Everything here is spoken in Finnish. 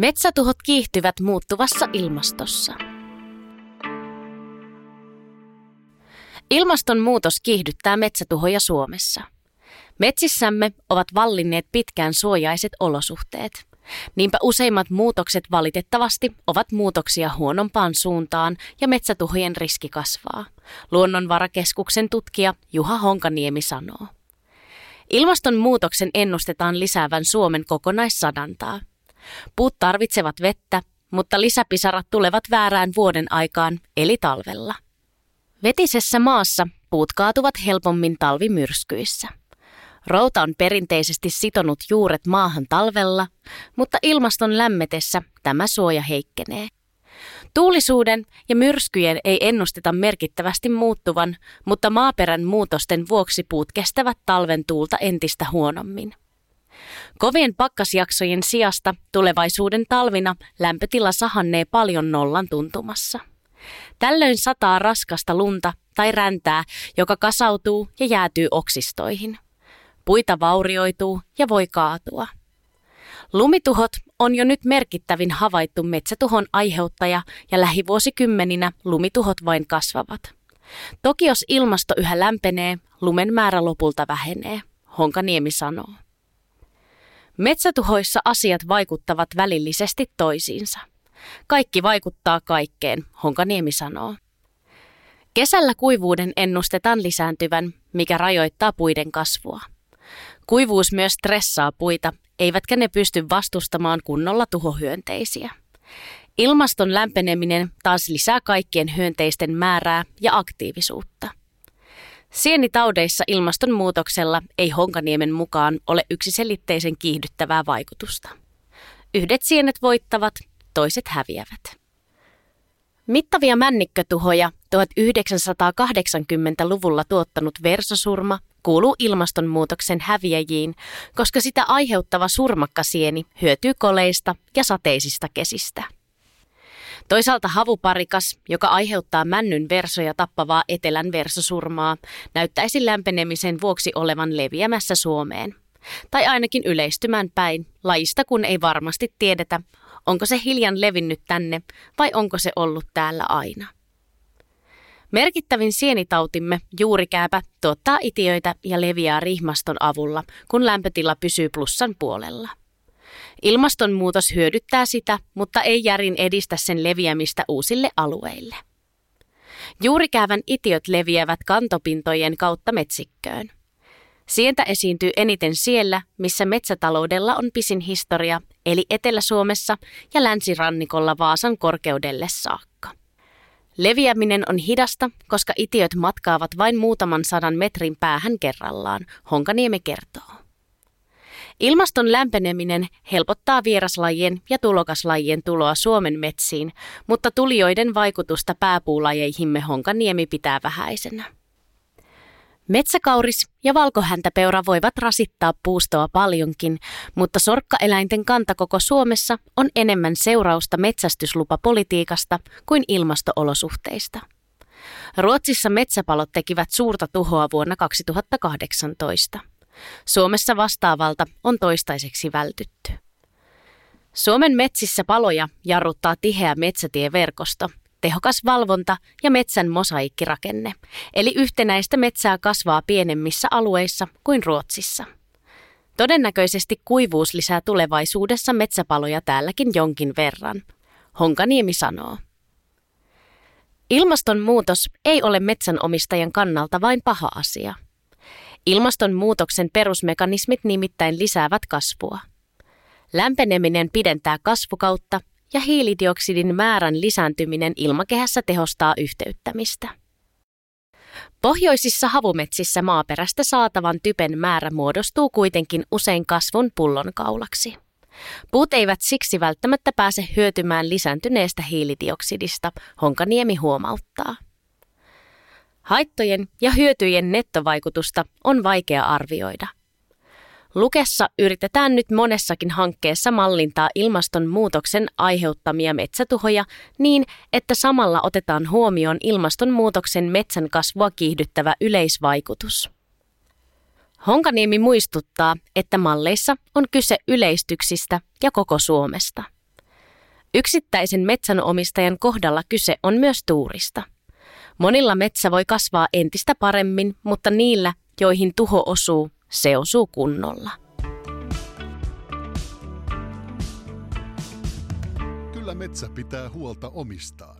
Metsätuhot kiihtyvät muuttuvassa ilmastossa. Ilmastonmuutos kiihdyttää metsätuhoja Suomessa. Metsissämme ovat vallinneet pitkään suojaiset olosuhteet. Niinpä useimmat muutokset valitettavasti ovat muutoksia huonompaan suuntaan ja metsätuhojen riski kasvaa. Luonnonvarakeskuksen tutkija Juha Honkaniemi sanoo. Ilmastonmuutoksen ennustetaan lisäävän Suomen kokonaissadantaa. Puut tarvitsevat vettä, mutta lisäpisarat tulevat väärään vuoden aikaan, eli talvella. Vetisessä maassa puut kaatuvat helpommin talvimyrskyissä. Routa on perinteisesti sitonut juuret maahan talvella, mutta ilmaston lämmetessä tämä suoja heikkenee. Tuulisuuden ja myrskyjen ei ennusteta merkittävästi muuttuvan, mutta maaperän muutosten vuoksi puut kestävät talven tuulta entistä huonommin. Kovien pakkasjaksojen sijasta tulevaisuuden talvina lämpötila sahannee paljon nollan tuntumassa. Tällöin sataa raskasta lunta tai räntää, joka kasautuu ja jäätyy oksistoihin. Puita vaurioituu ja voi kaatua. Lumituhot on jo nyt merkittävin havaittu metsätuhon aiheuttaja ja lähivuosikymmeninä lumituhot vain kasvavat. Toki jos ilmasto yhä lämpenee, lumen määrä lopulta vähenee, Honkaniemi sanoo. Metsätuhoissa asiat vaikuttavat välillisesti toisiinsa. Kaikki vaikuttaa kaikkeen, Honkaniemi sanoo. Kesällä kuivuuden ennustetaan lisääntyvän, mikä rajoittaa puiden kasvua. Kuivuus myös stressaa puita, eivätkä ne pysty vastustamaan kunnolla tuhohyönteisiä. Ilmaston lämpeneminen taas lisää kaikkien hyönteisten määrää ja aktiivisuutta. Sienitaudeissa ilmastonmuutoksella ei Honkaniemen mukaan ole yksiselitteisen kiihdyttävää vaikutusta. Yhdet sienet voittavat, toiset häviävät. Mittavia männikkötuhoja 1980-luvulla tuottanut versosurma kuuluu ilmastonmuutoksen häviäjiin, koska sitä aiheuttava surmakkasieni hyötyy koleista ja sateisista kesistä. Toisaalta havuparikas, joka aiheuttaa männyn versoja tappavaa etelän versosurmaa, näyttäisi lämpenemisen vuoksi olevan leviämässä Suomeen. Tai ainakin yleistymään päin, lajista kun ei varmasti tiedetä, onko se hiljan levinnyt tänne vai onko se ollut täällä aina. Merkittävin sienitautimme, juurikääpä, tuottaa itiöitä ja leviää rihmaston avulla, kun lämpötila pysyy plussan puolella. Ilmastonmuutos hyödyttää sitä, mutta ei järin edistä sen leviämistä uusille alueille. Juurikäävän itiöt leviävät kantopintojen kautta metsikköön. Sientä esiintyy eniten siellä, missä metsätaloudella on pisin historia, eli Etelä-Suomessa ja länsirannikolla Vaasan korkeudelle saakka. Leviäminen on hidasta, koska itiöt matkaavat vain muutaman sadan metrin päähän kerrallaan, Honkaniemi kertoo. Ilmaston lämpeneminen helpottaa vieraslajien ja tulokaslajien tuloa Suomen metsiin, mutta tulijoiden vaikutusta pääpuulajeihimme Honkaniemi pitää vähäisenä. Metsäkauris ja valkohäntäpeura voivat rasittaa puustoa paljonkin, mutta sorkkaeläinten kanta koko Suomessa on enemmän seurausta metsästyslupapolitiikasta kuin ilmastoolosuhteista. Ruotsissa metsäpalot tekivät suurta tuhoa vuonna 2018. Suomessa vastaavalta on toistaiseksi vältytty. Suomen metsissä paloja jarruttaa tiheä metsätieverkosto, tehokas valvonta ja metsän mosaikkirakenne, eli yhtenäistä metsää kasvaa pienemmissä alueissa kuin Ruotsissa. Todennäköisesti kuivuus lisää tulevaisuudessa metsäpaloja täälläkin jonkin verran, Honkaniemi sanoo. Ilmastonmuutos ei ole metsänomistajan kannalta vain paha asia – Ilmastonmuutoksen perusmekanismit nimittäin lisäävät kasvua. Lämpeneminen pidentää kasvukautta ja hiilidioksidin määrän lisääntyminen ilmakehässä tehostaa yhteyttämistä. Pohjoisissa havumetsissä maaperästä saatavan typen määrä muodostuu kuitenkin usein kasvun pullonkaulaksi. Puut eivät siksi välttämättä pääse hyötymään lisääntyneestä hiilidioksidista, Honkaniemi huomauttaa. Haittojen ja hyötyjen nettovaikutusta on vaikea arvioida. Lukessa yritetään nyt monessakin hankkeessa mallintaa ilmastonmuutoksen aiheuttamia metsätuhoja niin, että samalla otetaan huomioon ilmastonmuutoksen metsän kasvua kiihdyttävä yleisvaikutus. Honkaniemi muistuttaa, että malleissa on kyse yleistyksistä ja koko Suomesta. Yksittäisen metsänomistajan kohdalla kyse on myös tuurista. Monilla metsä voi kasvaa entistä paremmin, mutta niillä, joihin tuho osuu, se osuu kunnolla. Kyllä metsä pitää huolta omistaan.